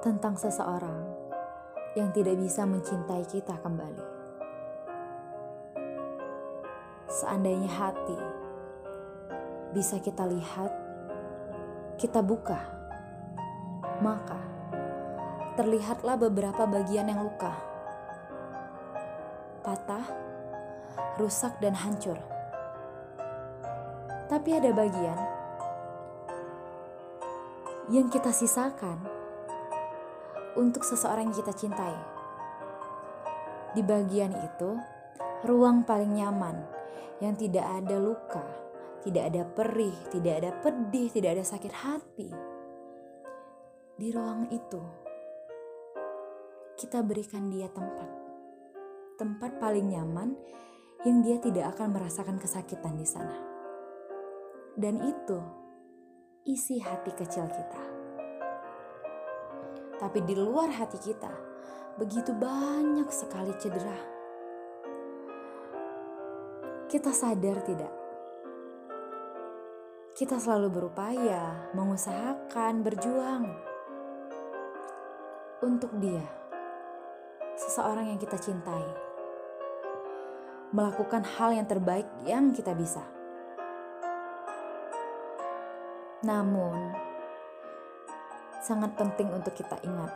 tentang seseorang yang tidak bisa mencintai kita kembali. Seandainya hati bisa kita lihat, kita buka, maka terlihatlah beberapa bagian yang luka, patah, rusak, dan hancur. Tapi ada bagian yang kita sisakan untuk seseorang yang kita cintai. Di bagian itu, ruang paling nyaman yang tidak ada luka, tidak ada perih, tidak ada pedih, tidak ada sakit hati. Di ruang itu, kita berikan dia tempat. Tempat paling nyaman yang dia tidak akan merasakan kesakitan di sana. Dan itu isi hati kecil kita. Tapi di luar hati kita, begitu banyak sekali cedera. Kita sadar tidak? Kita selalu berupaya, mengusahakan, berjuang untuk dia, seseorang yang kita cintai, melakukan hal yang terbaik yang kita bisa. Namun, sangat penting untuk kita ingat.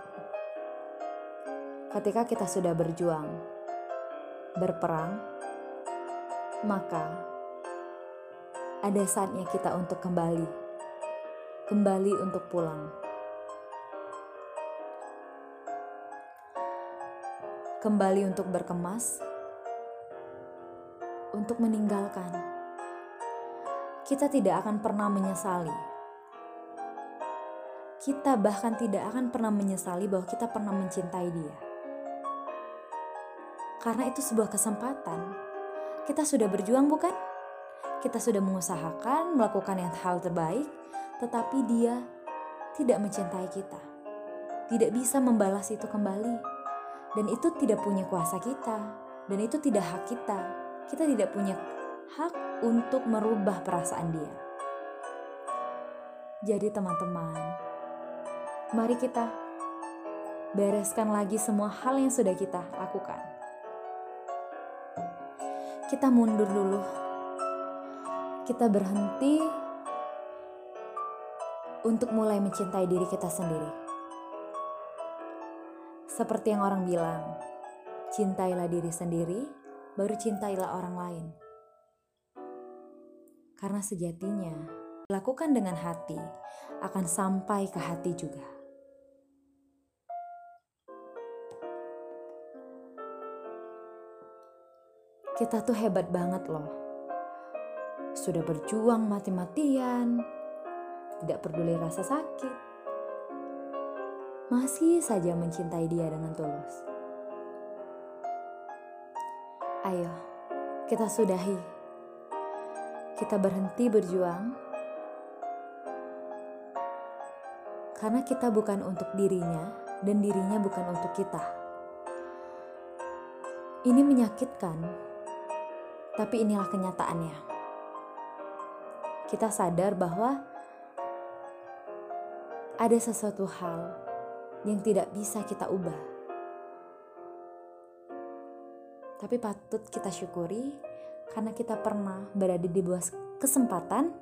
Ketika kita sudah berjuang, berperang, maka ada saatnya kita untuk kembali, kembali untuk pulang. Kembali untuk berkemas, untuk meninggalkan. Kita tidak akan pernah menyesali kita bahkan tidak akan pernah menyesali bahwa kita pernah mencintai dia. Karena itu sebuah kesempatan. Kita sudah berjuang bukan? Kita sudah mengusahakan melakukan yang hal terbaik, tetapi dia tidak mencintai kita. Tidak bisa membalas itu kembali. Dan itu tidak punya kuasa kita. Dan itu tidak hak kita. Kita tidak punya hak untuk merubah perasaan dia. Jadi teman-teman, Mari kita bereskan lagi semua hal yang sudah kita lakukan. Kita mundur dulu. Kita berhenti untuk mulai mencintai diri kita sendiri. Seperti yang orang bilang, cintailah diri sendiri, baru cintailah orang lain. Karena sejatinya, lakukan dengan hati akan sampai ke hati juga. Kita tuh hebat banget loh. Sudah berjuang mati-matian, tidak peduli rasa sakit. Masih saja mencintai dia dengan tulus. Ayo, kita sudahi. Kita berhenti berjuang. Karena kita bukan untuk dirinya dan dirinya bukan untuk kita. Ini menyakitkan tapi inilah kenyataannya. Kita sadar bahwa ada sesuatu hal yang tidak bisa kita ubah. Tapi patut kita syukuri karena kita pernah berada di bawah kesempatan.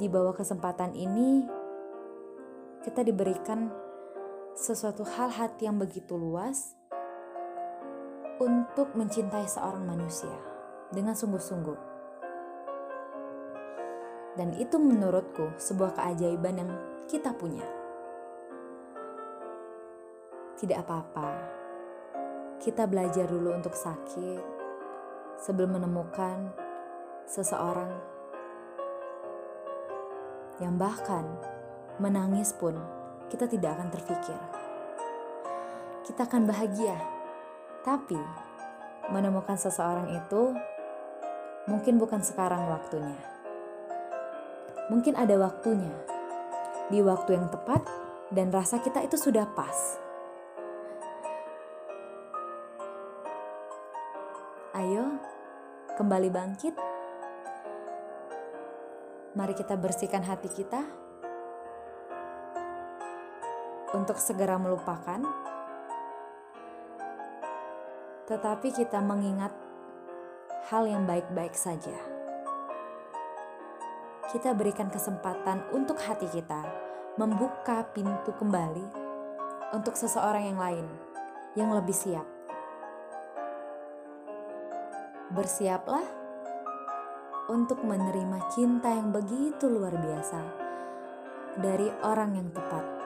Di bawah kesempatan ini kita diberikan sesuatu hal hati yang begitu luas untuk mencintai seorang manusia dengan sungguh-sungguh. Dan itu menurutku sebuah keajaiban yang kita punya. Tidak apa-apa, kita belajar dulu untuk sakit sebelum menemukan seseorang yang bahkan menangis pun kita tidak akan terfikir. Kita akan bahagia tapi menemukan seseorang itu mungkin bukan sekarang waktunya. Mungkin ada waktunya. Di waktu yang tepat dan rasa kita itu sudah pas. Ayo, kembali bangkit. Mari kita bersihkan hati kita. untuk segera melupakan, tetapi kita mengingat hal yang baik-baik saja. Kita berikan kesempatan untuk hati kita membuka pintu kembali untuk seseorang yang lain yang lebih siap. Bersiaplah untuk menerima cinta yang begitu luar biasa dari orang yang tepat.